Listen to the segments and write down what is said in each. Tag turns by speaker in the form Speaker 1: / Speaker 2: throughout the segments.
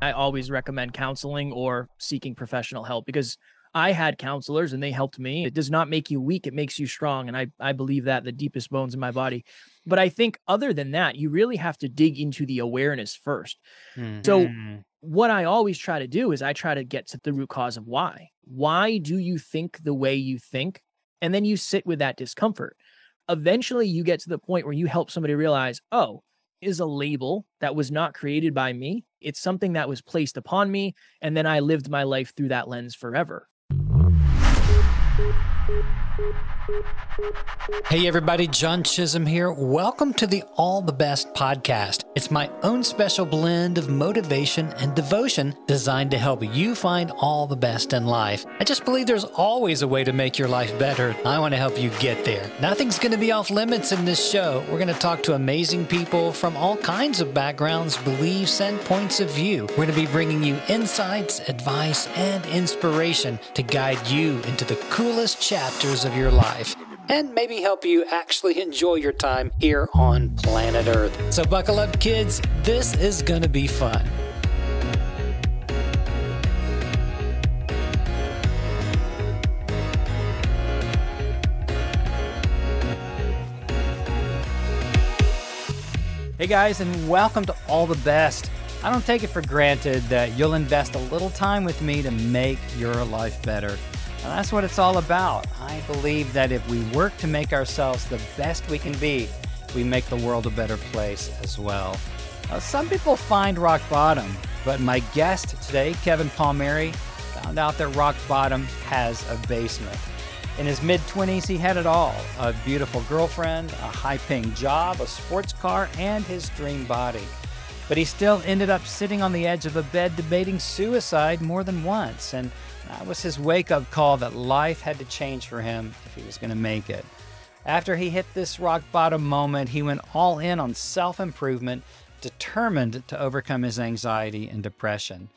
Speaker 1: I always recommend counseling or seeking professional help because I had counselors and they helped me. It does not make you weak, it makes you strong. And I, I believe that the deepest bones in my body. But I think other than that, you really have to dig into the awareness 1st mm-hmm. So, what I always try to do is I try to get to the root cause of why. Why do you think the way you think? And then you sit with that discomfort. Eventually, you get to the point where you help somebody realize, oh, is a label that was not created by me. It's something that was placed upon me. And then I lived my life through that lens forever.
Speaker 2: Hey everybody, John Chisholm here. Welcome to the All the Best podcast. It's my own special blend of motivation and devotion designed to help you find all the best in life. I just believe there's always a way to make your life better. I want to help you get there. Nothing's going to be off limits in this show. We're going to talk to amazing people from all kinds of backgrounds, beliefs, and points of view. We're going to be bringing you insights, advice, and inspiration to guide you into the coolest chapters of your life and maybe help you actually enjoy your time here on planet Earth. So, buckle up, kids. This is going to be fun. Hey guys, and welcome to All the Best. I don't take it for granted that you'll invest a little time with me to make your life better. And that's what it's all about. I believe that if we work to make ourselves the best we can be, we make the world a better place as well. Now, some people find rock bottom, but my guest today, Kevin Palmieri, found out that rock bottom has a basement. In his mid 20s, he had it all a beautiful girlfriend, a high paying job, a sports car, and his dream body. But he still ended up sitting on the edge of a bed debating suicide more than once. And that was his wake up call that life had to change for him if he was going to make it. After he hit this rock bottom moment, he went all in on self improvement, determined to overcome his anxiety and depression.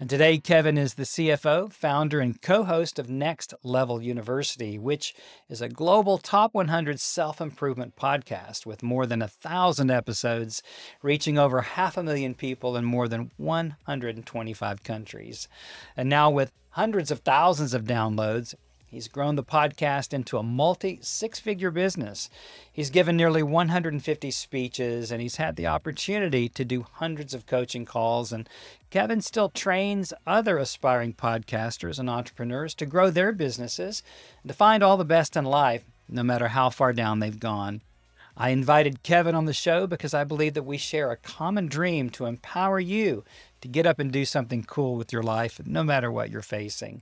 Speaker 2: And today, Kevin is the CFO, founder, and co host of Next Level University, which is a global top 100 self improvement podcast with more than a thousand episodes, reaching over half a million people in more than 125 countries. And now, with hundreds of thousands of downloads, He's grown the podcast into a multi six figure business. He's given nearly 150 speeches and he's had the opportunity to do hundreds of coaching calls. And Kevin still trains other aspiring podcasters and entrepreneurs to grow their businesses and to find all the best in life, no matter how far down they've gone. I invited Kevin on the show because I believe that we share a common dream to empower you to get up and do something cool with your life, no matter what you're facing.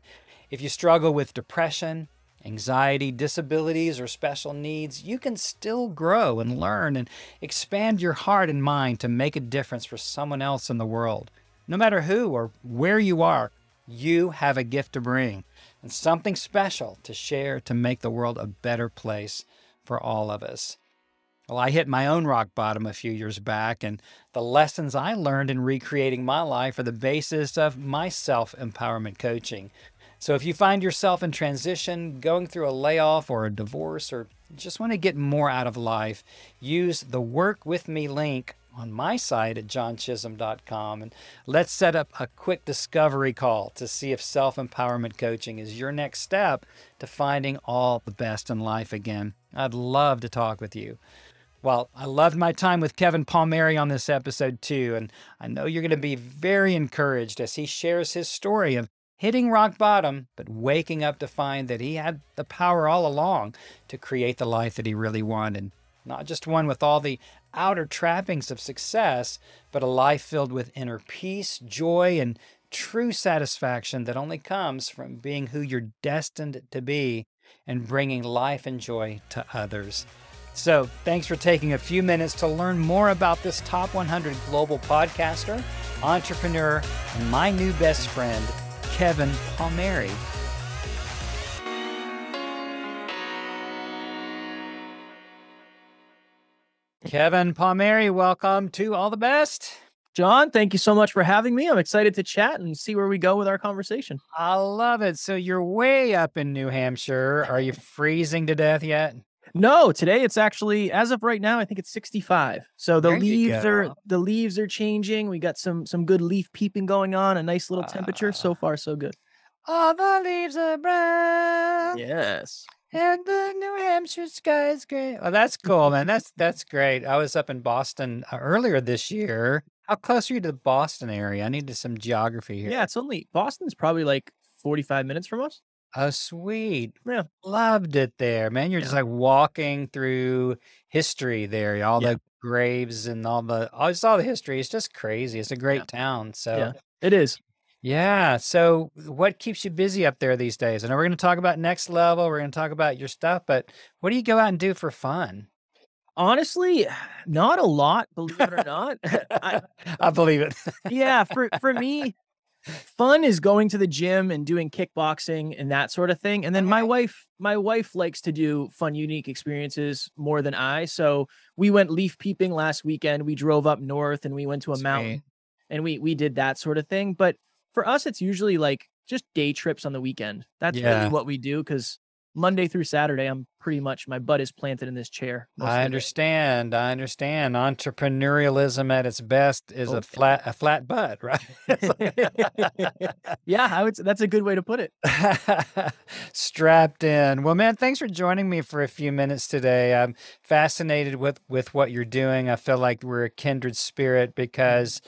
Speaker 2: If you struggle with depression, anxiety, disabilities, or special needs, you can still grow and learn and expand your heart and mind to make a difference for someone else in the world. No matter who or where you are, you have a gift to bring and something special to share to make the world a better place for all of us. Well, I hit my own rock bottom a few years back, and the lessons I learned in recreating my life are the basis of my self empowerment coaching. So if you find yourself in transition, going through a layoff or a divorce, or just want to get more out of life, use the Work With Me link on my site at johnchisholm.com and let's set up a quick discovery call to see if self empowerment coaching is your next step to finding all the best in life again. I'd love to talk with you. Well, I loved my time with Kevin Palmieri on this episode too, and I know you're going to be very encouraged as he shares his story of hitting rock bottom, but waking up to find that he had the power all along to create the life that he really wanted. Not just one with all the outer trappings of success, but a life filled with inner peace, joy, and true satisfaction that only comes from being who you're destined to be and bringing life and joy to others. So, thanks for taking a few minutes to learn more about this top 100 global podcaster, entrepreneur, and my new best friend, Kevin Palmieri. Kevin Palmieri, welcome to All the Best.
Speaker 1: John, thank you so much for having me. I'm excited to chat and see where we go with our conversation.
Speaker 2: I love it. So you're way up in New Hampshire. Are you freezing to death yet?
Speaker 1: No, today it's actually as of right now, I think it's 65. So the
Speaker 2: There
Speaker 1: leaves are the leaves are changing. We got some some good leaf peeping going on, a nice little temperature. So
Speaker 2: Ah.
Speaker 1: far, so good.
Speaker 2: All the leaves are brown.
Speaker 1: Yes.
Speaker 2: And the New Hampshire sky is gray. Oh, that's cool, man. That's that's great. I was up in Boston uh, earlier this year. How close are you to the Boston area? I needed some geography here.
Speaker 1: Yeah, it's only Boston's probably like 45 minutes from us.
Speaker 2: Oh, sweet.
Speaker 1: Yeah.
Speaker 2: Loved it there, man. You're just
Speaker 1: Yeah.
Speaker 2: like walking through history there, all
Speaker 1: Yeah.
Speaker 2: the graves and all the all just all the history. It's just crazy. It's a great town. So
Speaker 1: Yeah. It is.
Speaker 2: yeah. So what keeps you busy up there these days? I know we're gonna talk about next level, we're gonna talk about your stuff, but what do you go out and do for fun?
Speaker 1: Honestly, not a lot, believe it or not. I,
Speaker 2: I believe it.
Speaker 1: yeah, for for me, fun is going to the gym and doing kickboxing and that sort of thing. And then my wife, my wife likes to do fun, unique experiences more than I. So we went leaf peeping last weekend. We drove up north and we went to a mountain and we we did that sort of thing. But for us, it's usually like just day trips on the weekend. That's
Speaker 2: Yeah.
Speaker 1: really what we do because Monday through Saturday, I'm pretty much my butt is planted in this chair.
Speaker 2: I understand. I understand. Entrepreneurialism at its best is
Speaker 1: Oh,
Speaker 2: a flat a flat butt, right?
Speaker 1: Yeah, I would. say That's a good way to put it.
Speaker 2: Strapped in. Well, man, thanks for joining me for a few minutes today. I'm fascinated with with what you're doing. I feel like we're a kindred spirit because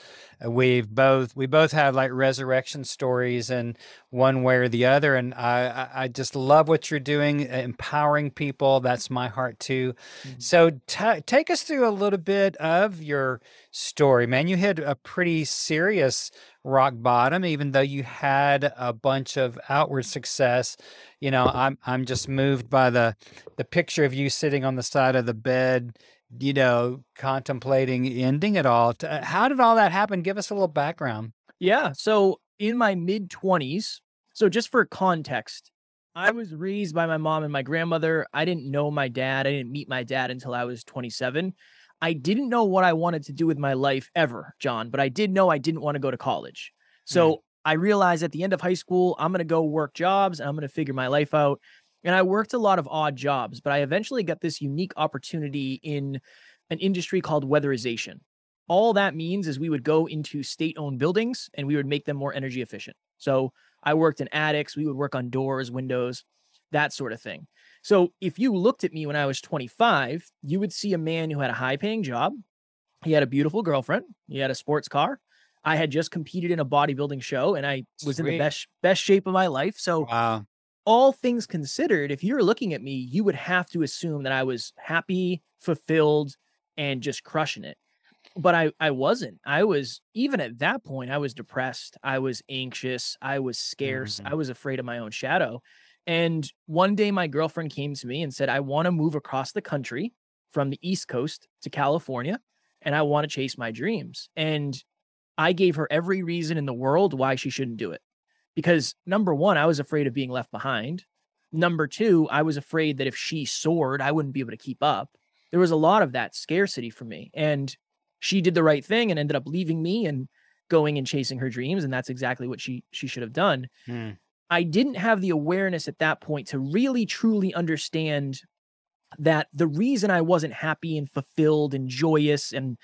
Speaker 2: we've both we both have like resurrection stories in one way or the other, and I I, I just love what you're doing, empowering people. That's my heart too.
Speaker 1: Mhm.
Speaker 2: So ta take us through a little bit of your story, man. You hit a pretty serious rock bottom, even though you had a bunch of outward success. You know, I'm I'm just moved by the the picture of you sitting on the side of the bed, you know, contemplating ending it all. Uh, How did all that happen? Give us a little background.
Speaker 1: Yeah. So in my mid 20s, so just for context, I was raised by my mom and my grandmother. I didn't know my dad. I didn't meet my dad until I was 27. I didn't know what I wanted to do with my life ever, John, but I did know I didn't want to go to college. So mm. I realized at the end of high school, I'm going to go work jobs. and I'm going to figure my life out. And I worked a lot of odd jobs, but I eventually got this unique opportunity in an industry called weatherization. All that means is we would go into state owned buildings and we would make them more energy efficient. So I worked in attics, we would work on doors, windows, that sort of thing. So if you looked at me when I was 25, you would see a man who had a high paying job. He had a beautiful girlfriend, he had a sports car. I had just competed in a bodybuilding show and I was in the best best shape of my life. So
Speaker 2: Wow.
Speaker 1: all things considered, if you were looking at me, you would have to assume that I was happy, fulfilled, and just crushing it. But I, I wasn't. I was, even at that point, I was depressed. I was anxious. I was scarce.
Speaker 2: Mhm.
Speaker 1: I was afraid of my own shadow. And one day my girlfriend came to me and said, I want to move across the country from the East Coast to California and I want to chase my dreams. And I gave her every reason in the world why she shouldn't do it because number one, I was afraid of being left behind. Number two, I was afraid that if she soared, I wouldn't be able to keep up. There was a lot of that scarcity for me. And she did the right thing and ended up leaving me and going and chasing her dreams. And that's exactly what she she should have done.
Speaker 2: Hmm.
Speaker 1: I didn't have the awareness at that point to really truly understand that the reason I wasn't happy and fulfilled and joyous and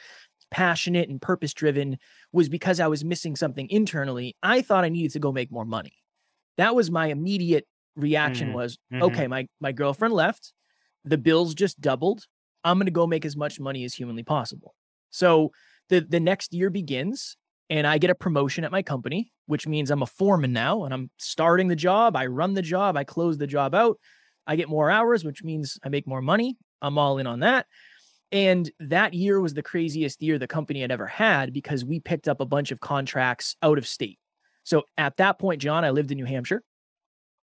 Speaker 1: passionate and purpose driven was because I was missing something internally. I thought I needed to go make more money. That was my immediate reaction
Speaker 2: Mhm,
Speaker 1: was,
Speaker 2: mhm.
Speaker 1: okay, my my girlfriend left, the bills just doubled. I'm going to go make as much money as humanly possible. So the the next year begins and I get a promotion at my company, which means I'm a foreman now and I'm starting the job, I run the job, I close the job out. I get more hours, which means I make more money. I'm all in on that. And that year was the craziest year the company had ever had because we picked up a bunch of contracts out of state. So at that point, John, I lived in New Hampshire.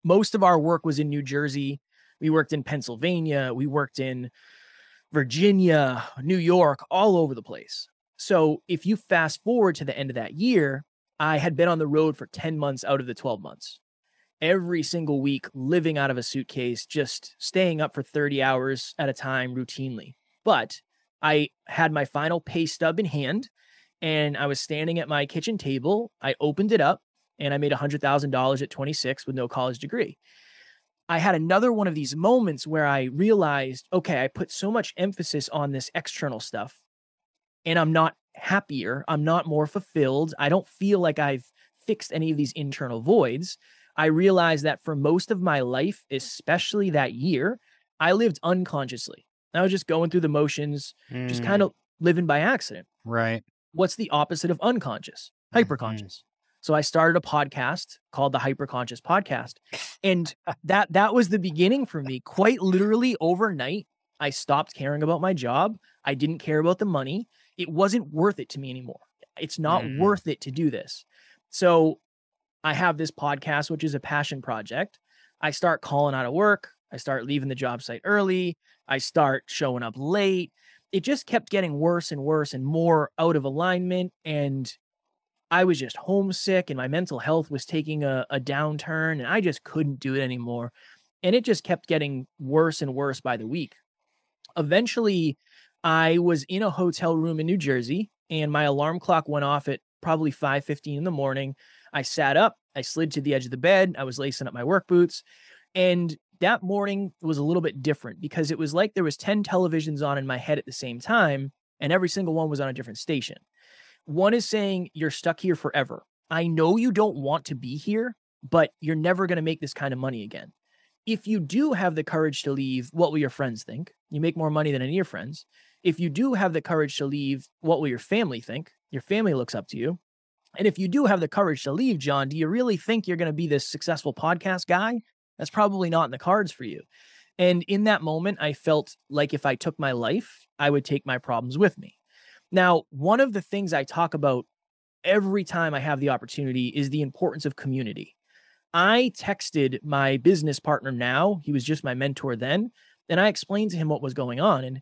Speaker 1: Most of our work was in New Jersey. We worked in Pennsylvania. We worked in Virginia, New York, all over the place. So if you fast forward to the end of that year, I had been on the road for 10 months out of the 12 months. Every single week, living out of a suitcase, just staying up for 30 hours at a time routinely. But I had my final pay stub in hand and I was standing at my kitchen table. I opened it up and I made $100,000 at 26 with no college degree. I had another one of these moments where I realized, okay, I put so much emphasis on this external stuff and I'm not happier. I'm not more fulfilled. I don't feel like I've fixed any of these internal voids. I realized that for most of my life, especially that year, I lived unconsciously. I was just going through the motions, mm. just kind of living by accident.
Speaker 2: Right.
Speaker 1: What's the opposite of unconscious? Mm-hmm. Hyperconscious. So I started a podcast called the Hyperconscious Podcast. And that that was the beginning for me. Quite literally overnight, I stopped caring about my job. I didn't care about the money. It wasn't worth it to me anymore. It's not mm. worth it to do this. So I have this podcast, which is a passion project. I start calling out of work. I start leaving the job site early. I start showing up late. It just kept getting worse and worse and more out of alignment. And I was just homesick and my mental health was taking a, a downturn and I just couldn't do it anymore. And it just kept getting worse and worse by the week. Eventually, I was in a hotel room in New Jersey and my alarm clock went off at probably 5:15 in the morning. I sat up, I slid to the edge of the bed, I was lacing up my work boots, and that morning was a little bit different because it was like there was 10 televisions on in my head at the same time and every single one was on a different station. One is saying you're stuck here forever. I know you don't want to be here, but you're never going to make this kind of money again. If you do have the courage to leave, what will your friends think? You make more money than any of your friends. If you do have the courage to leave, what will your family think? Your family looks up to you. And if you do have the courage to leave, John, do you really think you're going to be this successful podcast guy? That's probably not in the cards for you. And in that moment, I felt like if I took my life, I would take my problems with me. Now, one of the things I talk about every time I have the opportunity is the importance of community. I texted my business partner now, he was just my mentor then, and I explained to him what was going on. And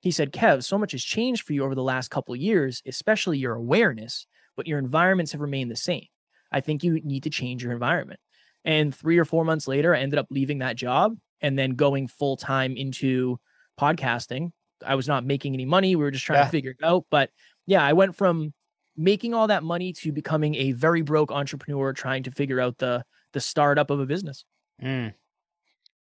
Speaker 1: he said, Kev, so much has changed for you over the last couple years, especially your awareness, but your environments have remained the same. I think you need to change your environment. And three or four months later, I ended up leaving that job and then going full time into podcasting I was not making any money. We were just trying yeah. to figure it out. But yeah, I went from making all that money to becoming a very broke entrepreneur trying to figure out the the startup of a business.
Speaker 2: Mm.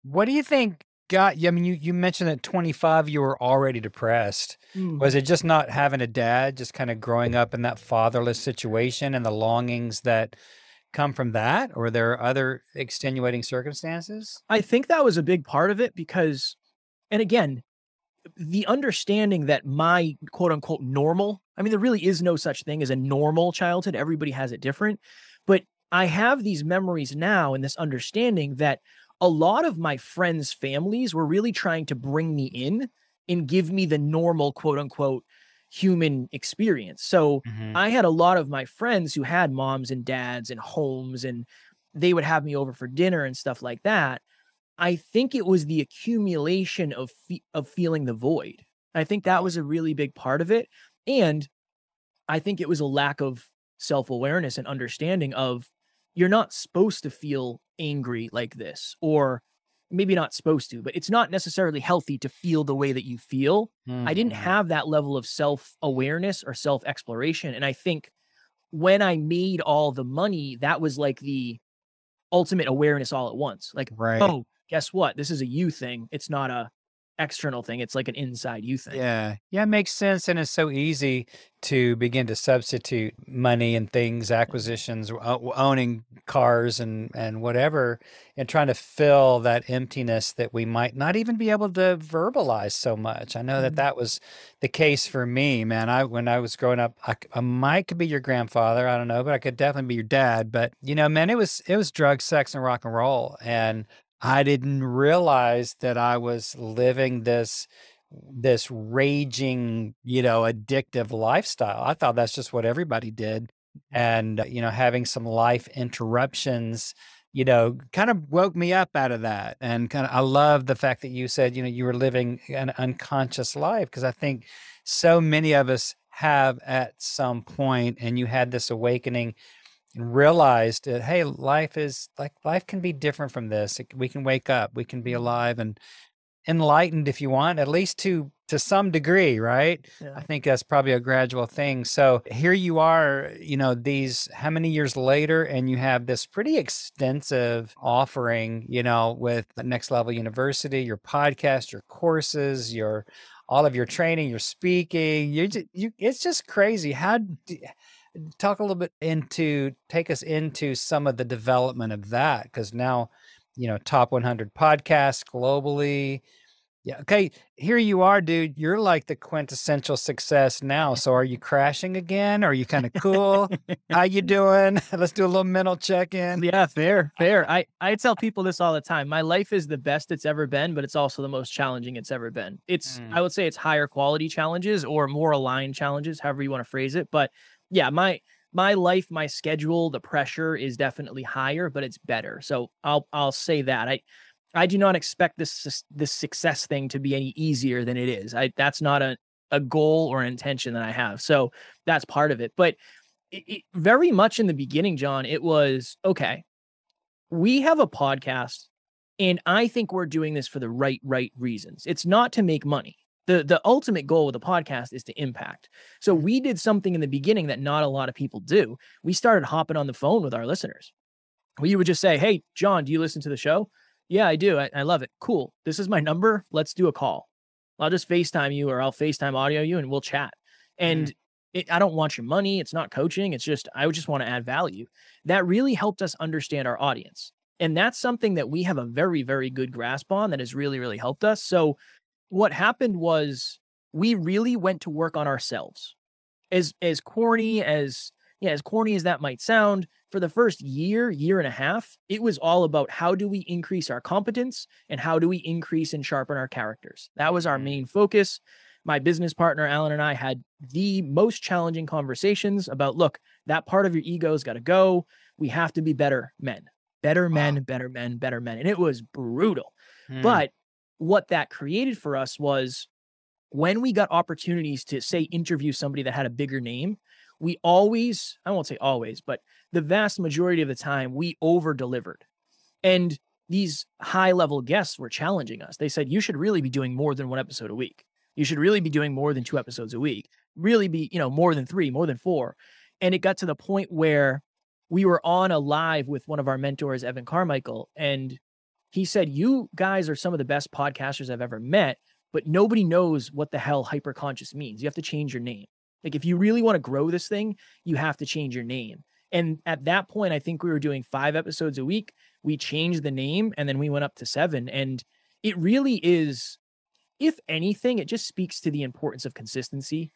Speaker 2: What do you think got you? I mean, you, you mentioned at 25 you were already depressed. Mm. Was it just not having a dad, just kind of growing up in that fatherless situation and the longings that come from that? Or there are other extenuating circumstances?
Speaker 1: I think that was a big part of it because, and again, the understanding that my quote unquote normal, I mean, there really is no such thing as a normal childhood. Everybody has it different. But I have these memories now and this understanding that a lot of my friends' families were really trying to bring me in and give me the normal quote unquote human experience. So mm-hmm. I had a lot of my friends who had moms and dads and homes and they would have me over for dinner and stuff like that. I think it was the accumulation of fe- of feeling the void. I think that was a really big part of it, and I think it was a lack of self awareness and understanding of you're not supposed to feel angry like this, or maybe not supposed to, but it's not necessarily healthy to feel the way that you feel. Mm-hmm. I didn't mm-hmm. have that level of self awareness or self exploration, and I think when I made all the money, that was like the ultimate awareness all at once. Like, right. oh, guess what? This is a you thing. It's not a external thing. It's like an inside you thing.
Speaker 2: Yeah. Yeah, it makes sense. And it's so easy to begin to substitute money and things, acquisitions, owning cars and, and whatever, and trying to fill that emptiness that we might not even be able to verbalize so much. I know that mm-hmm. that was the case for me, man. I, when I was growing up, I, I might could be your grandfather. I don't know, but I could definitely be your dad. But you know, man, it was, it was drugs, sex and rock and roll. And I didn't realize that I was living this this raging, you know, addictive lifestyle. I thought that's just what everybody did. And, uh, you know, having some life interruptions, you know, kind of woke me up out of that. And kind of, I love the fact that you said, you know, you were living an unconscious life because I think so many of us have at some point, and you had this awakening and realized that hey life is like life can be different from this it, we can wake up we can be mm-hmm. alive and enlightened if you want at least to to some degree, right?
Speaker 1: Yeah.
Speaker 2: I think that's probably a gradual thing. So here you are, you know, these how many years later, and you have this pretty extensive offering, you know, with Next Level University, your podcast, your courses, your all of your training, your speaking. You, you it's just crazy. How do, talk a little bit into take us into some of the development of that because now, you know, top 100 podcasts globally yeah. Okay. Here you are, dude. You're like the quintessential success now. So are you crashing again? Are you kind of cool? How you doing? Let's do a little mental check in.
Speaker 1: Yeah, fair, fair. I, I tell people this all the time. My life is the best it's ever been, but it's also the most challenging it's ever been. It's,
Speaker 2: Mm.
Speaker 1: I would say it's higher quality challenges or more aligned challenges, however you want to phrase it. But yeah, my, my life, my schedule, the pressure is definitely higher, but it's better. So I'll, I'll say that I, I do not expect this, this success thing to be any easier than it is. I, that's not a, a goal or intention that I have. So that's part of it. But it, it, very much in the beginning, John, it was okay. We have a podcast, and I think we're doing this for the right, right reasons. It's not to make money. The The ultimate goal with the podcast is to impact. So we did something in the beginning that not a lot of people do. We started hopping on the phone with our listeners. We would just say, "Hey, John, do you listen to the show?" Yeah, I do. I, I love it. Cool. This is my number. Let's do a call. I'll just FaceTime you or I'll FaceTime audio you and we'll chat. And mm-hmm. it, I don't want your money. It's not coaching. It's just, I would just want to add value. That really helped us understand our audience. And that's something that we have a very, very good grasp on that has really, really helped us. So what happened was we really went to work on ourselves. As as corny as yeah, as corny as that might sound, for the first year, year and a half, it was all about how do we increase our competence and how do we increase and sharpen our characters. That was our
Speaker 2: Mhm.
Speaker 1: main focus. My business partner, Alan, and I had the most challenging conversations about look, that part of your ego's got to go. We have to be better men, better
Speaker 2: Wow.
Speaker 1: men, better men, better men. And it was brutal.
Speaker 2: Mm.
Speaker 1: But what that created for us was when we got opportunities to say interview somebody that had a bigger name, we always, I won't say always, but the vast majority of the time we over delivered. And these high level guests were challenging us. They said, you should really be doing more than one episode a week. You should really be doing more than two episodes a week. Really be, you know, more than three, more than four. And it got to the point where we were on a live with one of our mentors, Evan Carmichael, and he said, You guys are some of the best podcasters I've ever met, but nobody knows what the hell hyperconscious means. You have to change your name. Like, if you really want to grow this thing, you have to change your name. And at that point, I think we were doing five episodes a week. We changed the name and then we went up to seven. And it really is, if anything, it just speaks to the importance of consistency.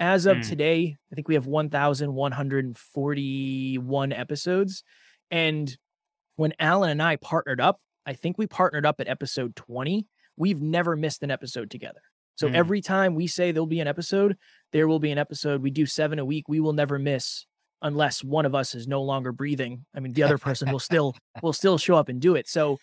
Speaker 1: As of
Speaker 2: Mm.
Speaker 1: today, I think we have 1,141 episodes. And when Alan and I partnered up, I think we partnered up at episode 20. We've never missed an episode together. So
Speaker 2: Mm.
Speaker 1: every time we say there'll be an episode, there will be an episode. We do seven a week. We will never miss unless one of us is no longer breathing. I mean, the other person will still will still show up and do it. So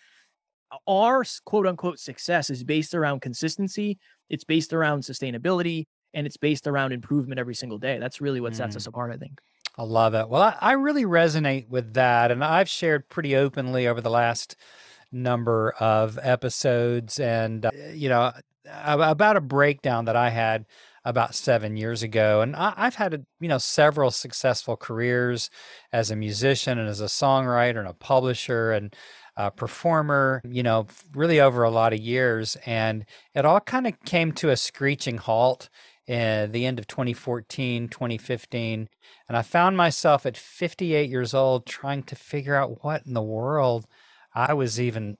Speaker 1: our quote unquote success is based around consistency. It's based around sustainability and it's based around improvement every single day. That's really what sets
Speaker 2: Mm.
Speaker 1: us apart, I think.
Speaker 2: I love it. Well, I, I really resonate with that. And I've shared pretty openly over the last number of episodes and, uh, you know, about a breakdown that I had about seven years ago. And I, I've had, you know, several successful careers as a musician and as a songwriter and a publisher and a performer, you know, really over a lot of years. And it all kind of came to a screeching halt at the end of 2014, 2015. And I found myself at 58 years old trying to figure out what in the world I was even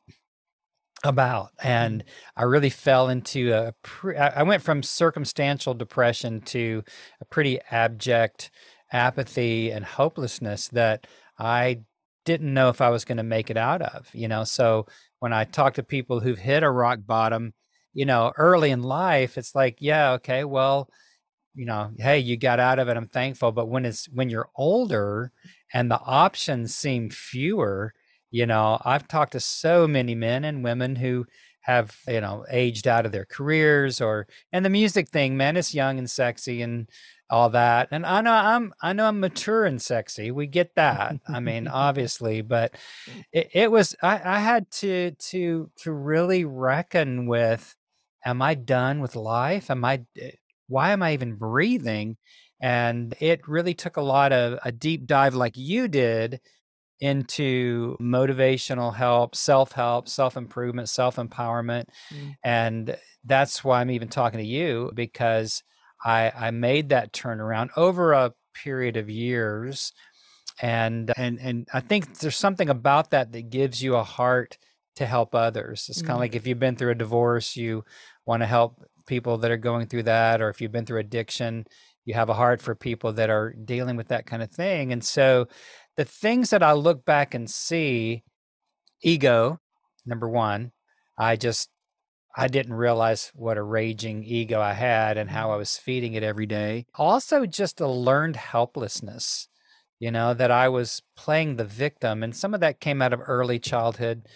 Speaker 2: about. Mm-hmm. And I really fell into a, pre- I I went from circumstantial depression to a pretty abject apathy and hopelessness that I didn't know if I was going to make it out of, you know. So when I talk to people who've hit a rock bottom, you know, early in life, it's like, yeah, okay, well, you know, hey, you got out of it. I'm thankful. But when it's when you're older and the options seem fewer, you know, I've talked to so many men and women who have, you know, aged out of their careers or and the music thing, man, it's young and sexy and all that. And I know I'm I know I'm mature and sexy. We get that. I mean, obviously, but it, it was I, I had to to to really reckon with am I done with life? Am I, eh, why am I even breathing? And it really took a lot of a deep dive like you did into motivational help, self help, self improvement, self empowerment. Mm. And that's why I'm even talking to you because I, I made that turnaround over a period of years. And, and, and I think there's something about that that gives you a heart to help others. It's mm. kind of like if you've been through a divorce, you want to help people that are going through that, or if you've been through addiction, you have a heart for people that are dealing with that kind of thing. And so the things that I look back and see ego, number one, I just, I didn't realize what a raging ego I had and how I was feeding it every day. Also, just a learned helplessness, you know, that I was playing the victim. And some of that came out of early childhood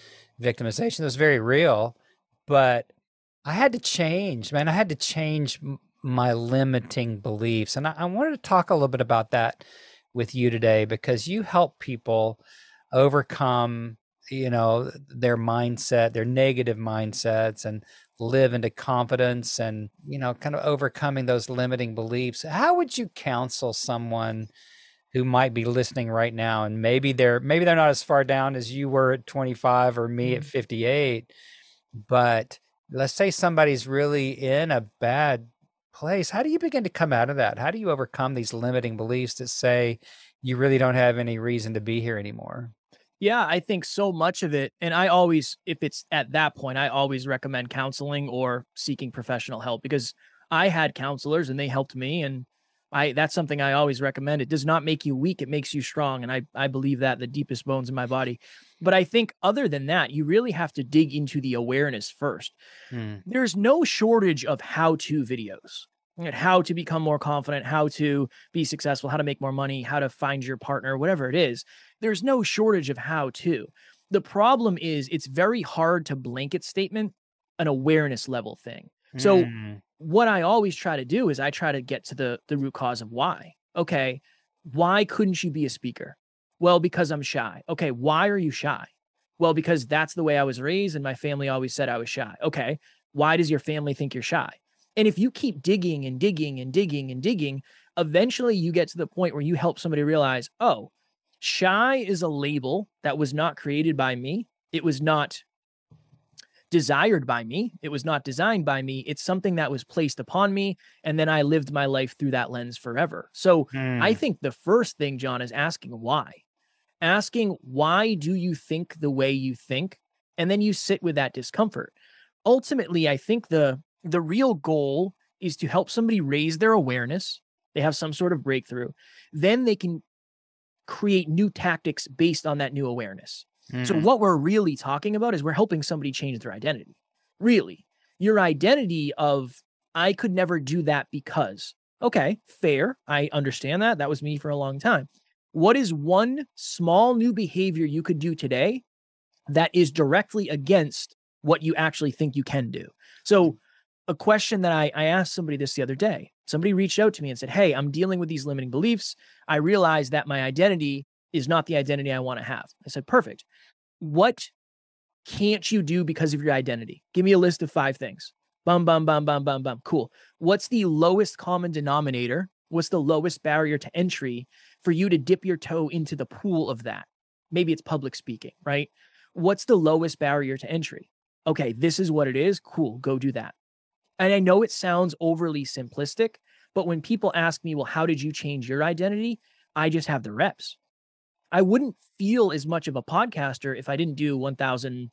Speaker 2: victimization. It was very real, but I had to change, man. I had to change my limiting beliefs. And I, I wanted to talk a little bit about that with you today because you help people overcome you know their mindset their negative mindsets and live into confidence and you know kind of overcoming those limiting beliefs how would you counsel someone who might be listening right now and maybe they're maybe they're not as far down as you were at 25 or me mm-hmm. at 58 but let's say somebody's really in a bad place, how do you begin to come out of that? How do you overcome these limiting beliefs that say you really don't have any reason to be here anymore?
Speaker 1: Yeah, I think so much of it. And I always, if it's at that point, I always recommend counseling or seeking professional help because I had counselors and they helped me. And I, that's something I always recommend. It does not make you weak. It makes you strong. And I, I believe that the deepest bones in my body. But I think other than that, you really have to dig into the awareness first. Hmm. There's no shortage of how to videos how to become more confident, how to be successful, how to make more money, how to find your partner, whatever it is. There's no shortage of how to. The problem is it's very hard to blanket statement an awareness level thing. So mm. What I always try to do is I try to get to the the root cause of why. Okay, why couldn't you be a speaker? Well, because I'm shy. Okay, why are you shy? Well, because that's the way I was raised and my family always said I was shy. Okay, why does your family think you're shy? And if you keep digging and digging and digging and digging, eventually you get to the point where you help somebody realize, oh, shy is a label that was not created by me. It was not desired by me. It was not designed by me. It's something that was placed upon me. And then I lived my life through that lens forever. So mm. I hmm. think the first thing, John, is asking why. Asking, why do you think the way you think? And then you sit with that discomfort. Ultimately, I think the the real goal is to help somebody raise their awareness. They have some sort of breakthrough. Then they can create new tactics based on that new awareness. So, mm-hmm. what we're really talking about is we're helping somebody change their identity. Really, your identity of, I could never do that because, okay, fair. I understand that. That was me for a long time. What is one small new behavior you could do today that is directly against what you actually think you can do? So, a question that I, I asked somebody this the other day. Somebody reached out to me and said, Hey, I'm dealing with these limiting beliefs. I realize that my identity is not the identity I want to have. I said, Perfect. What can't you do because of your identity? Give me a list of five things. Bum, bum, bum, bum, bum, bum. Cool. What's the lowest common denominator? What's the lowest barrier to entry for you to dip your toe into the pool of that? Maybe it's public speaking, right? What's the lowest barrier to entry? Okay, this is what it is. Cool. Go do that. And I know it sounds overly simplistic, but when people ask me, well, how did you change your identity? I just have the reps. I wouldn't feel as much of a podcaster if I didn't do 1,000,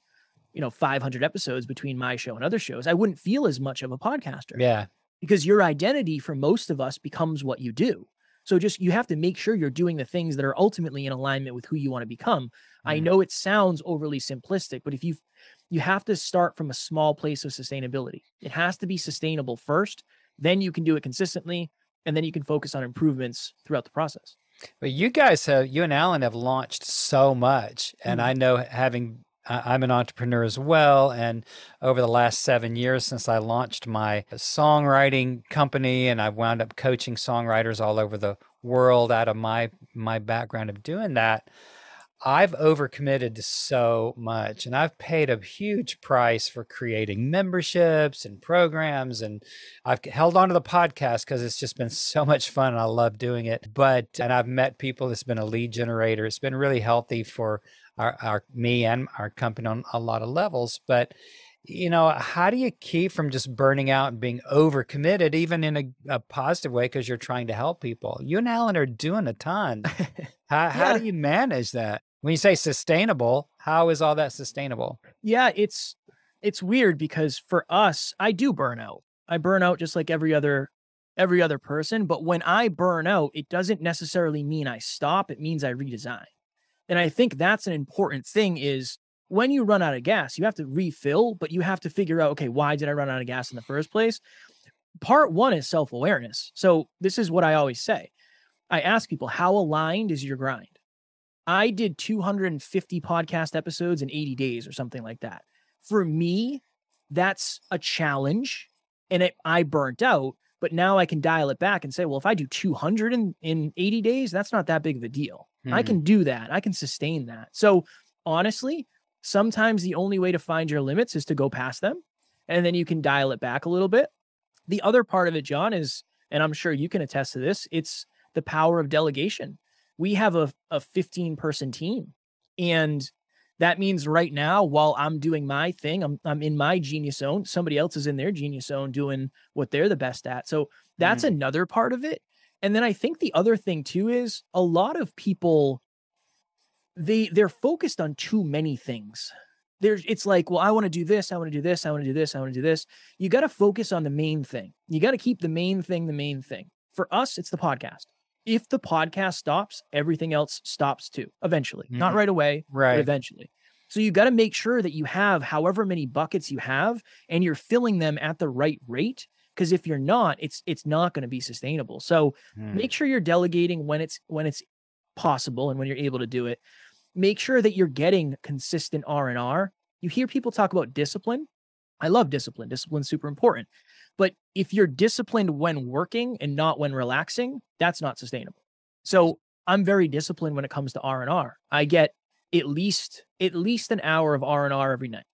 Speaker 1: you know, 500 episodes between my show and other shows. I wouldn't feel as much of a podcaster.
Speaker 2: Yeah.
Speaker 1: Because your identity for most of us becomes what you do. So just you have to make sure you're doing the things that are ultimately in alignment with who you want to become. Mm. I know it sounds overly simplistic, but if you you have to start from a small place of sustainability. It has to be sustainable first, then you can do it consistently, and then you can focus on improvements throughout the process.
Speaker 2: But you guys have, you and Alan have launched so much. And mm-hmm. I know having, I'm an entrepreneur as well. And over the last seven years since I launched my songwriting company, and I've wound up coaching songwriters all over the world out of my my background of doing that I've overcommitted to so much and I've paid a huge price for creating memberships and programs. And I've held on to the podcast because it's just been so much fun and I love doing it. But, and I've met people, it's been a lead generator. It's been really healthy for our, our me and our company on a lot of levels. But, you know, how do you keep from just burning out and being overcommitted, even in a, a positive way, because you're trying to help people? You and Alan are doing a ton. how, how do you manage that? When you say sustainable, how is all that sustainable?
Speaker 1: Yeah, it's it's weird because for us, I do burn out. I burn out just like every other every other person, but when I burn out, it doesn't necessarily mean I stop, it means I redesign. And I think that's an important thing is when you run out of gas, you have to refill, but you have to figure out, okay, why did I run out of gas in the first place? Part 1 is self-awareness. So this is what I always say. I ask people, how aligned is your grind? I did 250 podcast episodes in 80 days or something like that. For me, that's a challenge and it, I burnt out, but now I can dial it back and say, well, if I do 200 in, in 80 days, that's not that big of a deal. Mm-hmm. I can do that. I can sustain that. So honestly, sometimes the only way to find your limits is to go past them and then you can dial it back a little bit. The other part of it, John, is, and I'm sure you can attest to this, it's the power of delegation we have a, a 15 person team. And that means right now, while I'm doing my thing, I'm, I'm in my genius zone, somebody else is in their genius zone doing what they're the best at. So that's mm. another part of it. And then I think the other thing too is a lot of people they they're focused on too many things. There's it's like, well, I want to do this, I want to do this, I want to do this, I want to do this. You got to focus on the main thing. You got to keep the main thing the main thing. For us, it's the podcast if the podcast stops, everything else stops too, eventually. Mm-hmm. Not right away, right. but eventually. So you got to make sure that you have however many buckets you have and you're filling them at the right rate because if you're not, it's it's not going to be sustainable. So mm. make sure you're delegating when it's when it's possible and when you're able to do it. Make sure that you're getting consistent R&R. You hear people talk about discipline. I love discipline. Discipline's super important. But if you're disciplined when working and not when relaxing, that's not sustainable. So I'm very disciplined when it comes to R&R. I get at least at least an hour of R&R every night.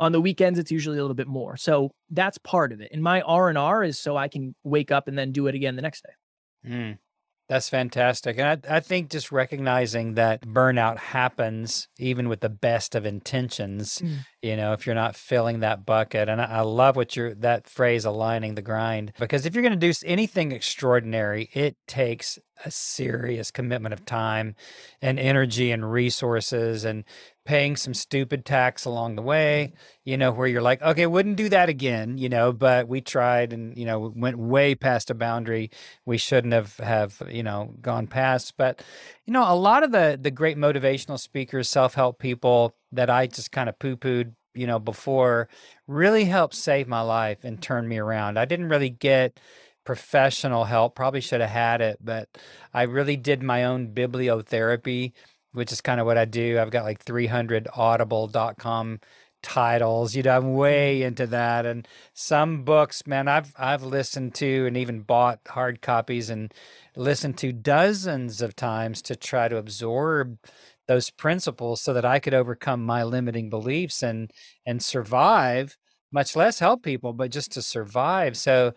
Speaker 1: On the weekends it's usually a little bit more. So that's part of it. And my R&R is so I can wake up and then do it again the next day.
Speaker 2: Mm. That's fantastic. And I, I think just recognizing that burnout happens even with the best of intentions, mm. you know, if you're not filling that bucket. And I, I love what you're, that phrase, aligning the grind, because if you're going to do anything extraordinary, it takes a serious commitment of time and energy and resources and paying some stupid tax along the way, mm-hmm. you know, where you're like, okay, wouldn't do that again, you know, but we tried and, you know, went way past a boundary we shouldn't have, have, you know, gone past. But, you know, a lot of the, the great motivational speakers, self-help people that I just kind of poo-pooed, you know, before really helped save my life and turn me around. I didn't really get professional help, probably should have had it, but I really did my own bibliotherapy which is kind of what I do. I've got like 300 audible.com titles. You know, I'm way mm-hmm. into that. And some books, man, I've I've listened to and even bought hard copies and listened to dozens of times to try to absorb those principles so that I could overcome my limiting beliefs and and survive, much less help people, but just to survive. So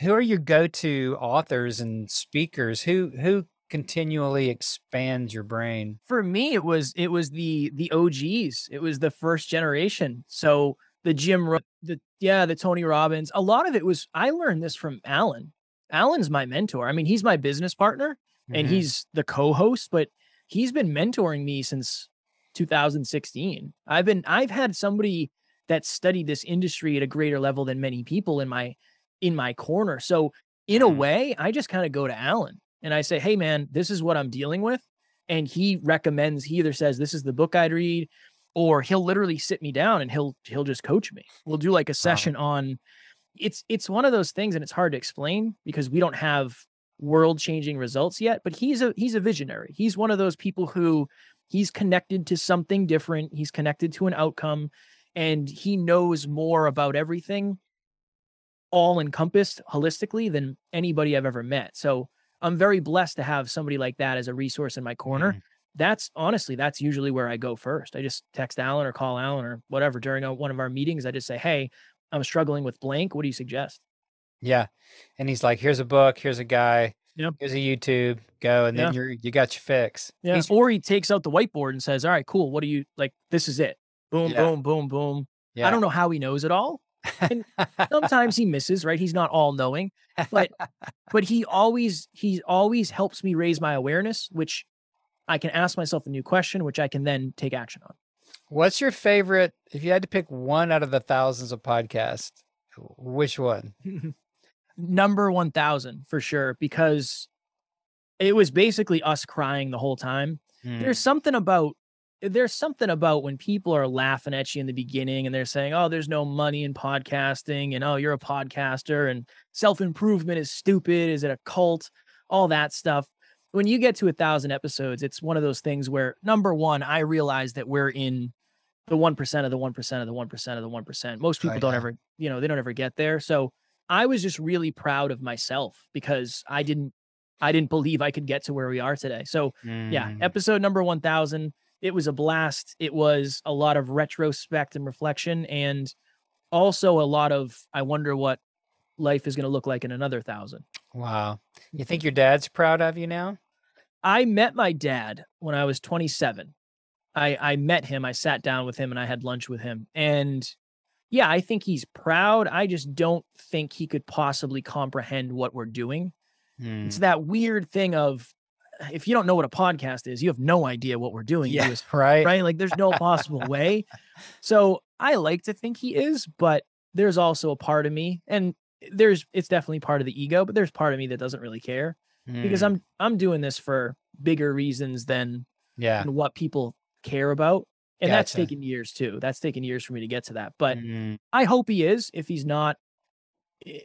Speaker 2: who are your go-to authors and speakers? Who who continually expands your brain?
Speaker 1: For me, it was it was the the OGs. It was the first generation. So the Jim, the yeah, the Tony Robbins. A lot of it was I learned this from Alan. Alan's my mentor. I mean, he's my business partner mm-hmm. and he's the co-host, but he's been mentoring me since 2016. I've been I've had somebody that studied this industry at a greater level than many people in my in my corner. So in a mm-hmm. way, I just kind of go to Alan and I say, hey, man, this is what I'm dealing with. And he recommends, he either says, this is the book I'd read, or he'll literally sit me down and he'll he'll just coach me. We'll do like a session wow. on it's it's one of those things and it's hard to explain because we don't have world changing results yet, but he's a he's a visionary. He's one of those people who he's connected to something different, he's connected to an outcome and he knows more about everything all encompassed holistically than anybody I've ever met. So I'm very blessed to have somebody like that as a resource in my corner. Mm. that's honestly that's usually where I go first. I just text Alan or call Alan or whatever during a, one of our meetings. I just say, "Hey, I'm struggling with blank. What do you suggest?"
Speaker 2: Yeah, and he's like, "Here's a book. Here's a guy.
Speaker 1: Yep.
Speaker 2: Here's a YouTube. Go, and then
Speaker 1: Yeah.
Speaker 2: you're you got your fix."
Speaker 1: Yeah.
Speaker 2: He's-
Speaker 1: Or he takes out the whiteboard and says, "All right, cool. What do you like? This is it. Boom,
Speaker 2: Yeah.
Speaker 1: boom, boom, boom."
Speaker 2: yeah.
Speaker 1: I don't know how he knows it all. Sometimes he misses, right? He's not all knowing, but but he always he always helps me raise my awareness, which I can ask myself a new question, which I can then take action on.
Speaker 2: What's your favorite? If you had to pick one out of the thousands of podcasts, which one?
Speaker 1: Number 1000 for sure, because it was basically us crying the whole time. There's hmm. something about there's something about when people are laughing at you in the beginning and they're saying, "Oh, there's no money in podcasting," and "Oh, you're a podcaster," and self-improvement is stupid. Is it a cult? All that stuff. When you get to a thousand episodes, it's one of those things where number one, I realize that we're in the one percent of the one percent of the one percent of the one percent. Most people don't ever, you know, they don't ever get there. So I was just really proud of myself because I didn't, I didn't believe I could get to where we are today. So yeah,
Speaker 2: Mm.
Speaker 1: episode number 1000. It was a blast. It was a lot of retrospect and reflection, and also a lot of, I wonder what life is going to look like in another thousand.
Speaker 2: Wow. You think your dad's proud of you now?
Speaker 1: I met my dad when I was 27. I, I met him, I sat down with him, and I had lunch with him. And yeah, I think he's proud. I just don't think he could possibly comprehend what we're doing.
Speaker 2: Mm.
Speaker 1: It's that weird thing of if you don't know what a podcast is, you have no idea what we're doing.
Speaker 2: Yeah,
Speaker 1: just
Speaker 2: right.
Speaker 1: right? Like there's no possible way. So I like to think he is, but there's also a part of me, and there's it's definitely part of the ego, but there's part of me that doesn't really care because
Speaker 2: Mm.
Speaker 1: I'm I'm doing this for bigger reasons than,
Speaker 2: yeah.
Speaker 1: than what people care about. And that's
Speaker 2: Gotcha.
Speaker 1: taken years too. That's taken years for me to get to that. But
Speaker 2: Mm.
Speaker 1: I hope he is. If he's not, eh,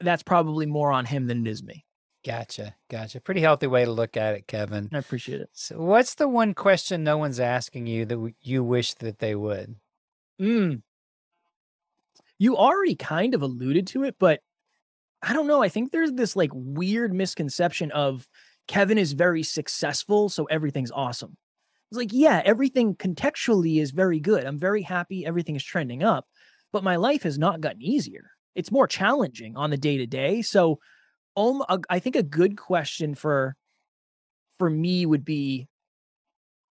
Speaker 1: that's probably more on him than it is me.
Speaker 2: Gotcha. Gotcha. Pretty healthy way to look at it, Kevin.
Speaker 1: I appreciate it.
Speaker 2: So what's the one question no one's asking you that you wish that they would?
Speaker 1: Mm. You already kind of alluded to it, but I don't know. I think there's this like weird misconception of Kevin is very successful, so everything's awesome. It's like, yeah, everything contextually is very good. I'm very happy. Everything is trending up, but my life has not gotten easier. It's more challenging on the day to day. So, um, I think a good question for for me would be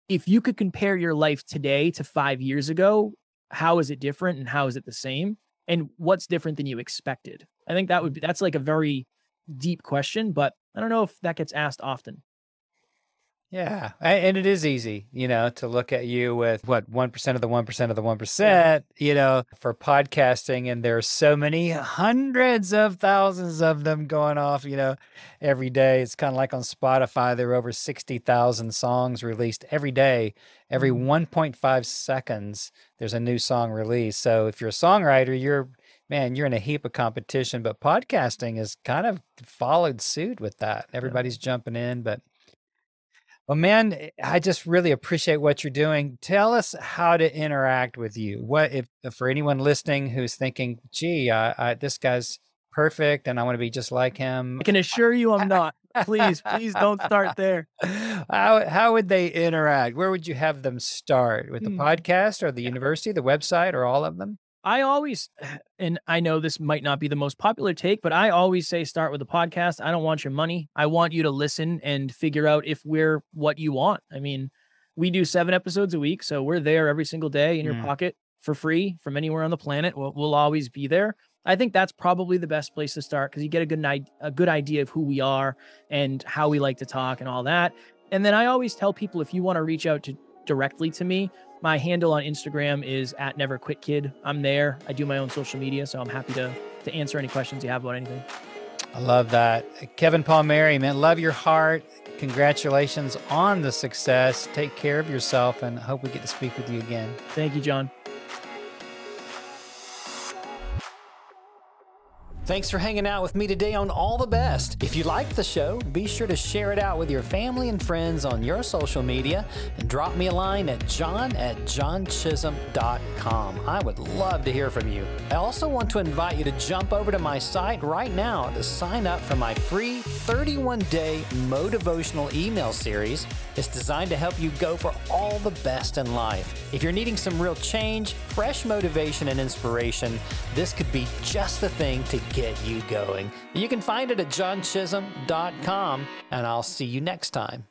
Speaker 1: if you could compare your life today to five years ago, how is it different and how is it the same? And what's different than you expected? I think that would be that's like a very deep question, but I don't know if that gets asked often.
Speaker 2: Yeah. And it is easy, you know, to look at you with what 1% of the 1% of the 1%, you know, for podcasting. And there's so many hundreds of thousands of them going off, you know, every day. It's kind of like on Spotify, there are over 60,000 songs released every day. Every
Speaker 1: Mhm.
Speaker 2: 1.5 seconds, there's a new song released. So if you're a songwriter, you're, man, you're in a heap of competition. But podcasting has kind of followed suit with that. Everybody's jumping in, but well, man, eh, I just really appreciate what you're doing. Tell us how to interact with you. What if if for anyone listening who's thinking, "Gee, I, I, this guy's perfect, and I want to be just like him."
Speaker 1: I can assure you I'm not. Please, please don't start there.
Speaker 2: How how would they interact? Where would you have them start? With the
Speaker 1: Hmm.
Speaker 2: podcast or the university, the website, or all of them?
Speaker 1: I always, and I know this might not be the most popular take, but I always say start with a podcast. I don't want your money. I want you to listen and figure out if we're what you want. I mean, we do seven episodes a week, so we're there every single day in your
Speaker 2: Mm.
Speaker 1: pocket for free from anywhere on the planet. We'll, we'll always be there. I think that's probably the best place to start because you get a good a good idea of who we are and how we like to talk and all that. And then I always tell people if you want to reach out to directly to me, my handle on Instagram is at never quit kid. I'm there. I do my own social media, so I'm happy to to answer any questions you have about anything.
Speaker 2: I love that. Kevin Palmieri, man, love your heart. Congratulations on the success. Take care of yourself, and I hope we get to speak with you again.
Speaker 1: Thank you, John.
Speaker 2: Thanks for hanging out with me today on All the Best. If you liked the show, be sure to share it out with your family and friends on your social media and drop me a line at john at johnchisholm.com. I would love to hear from you. I also want to invite you to jump over to my site right now to sign up for my free 31 day motivational email series. It's designed to help you go for all the best in life. If you're needing some real change, fresh motivation, and inspiration, this could be just the thing to get you going. You can find it at johnchisholm.com, and I'll see you next time.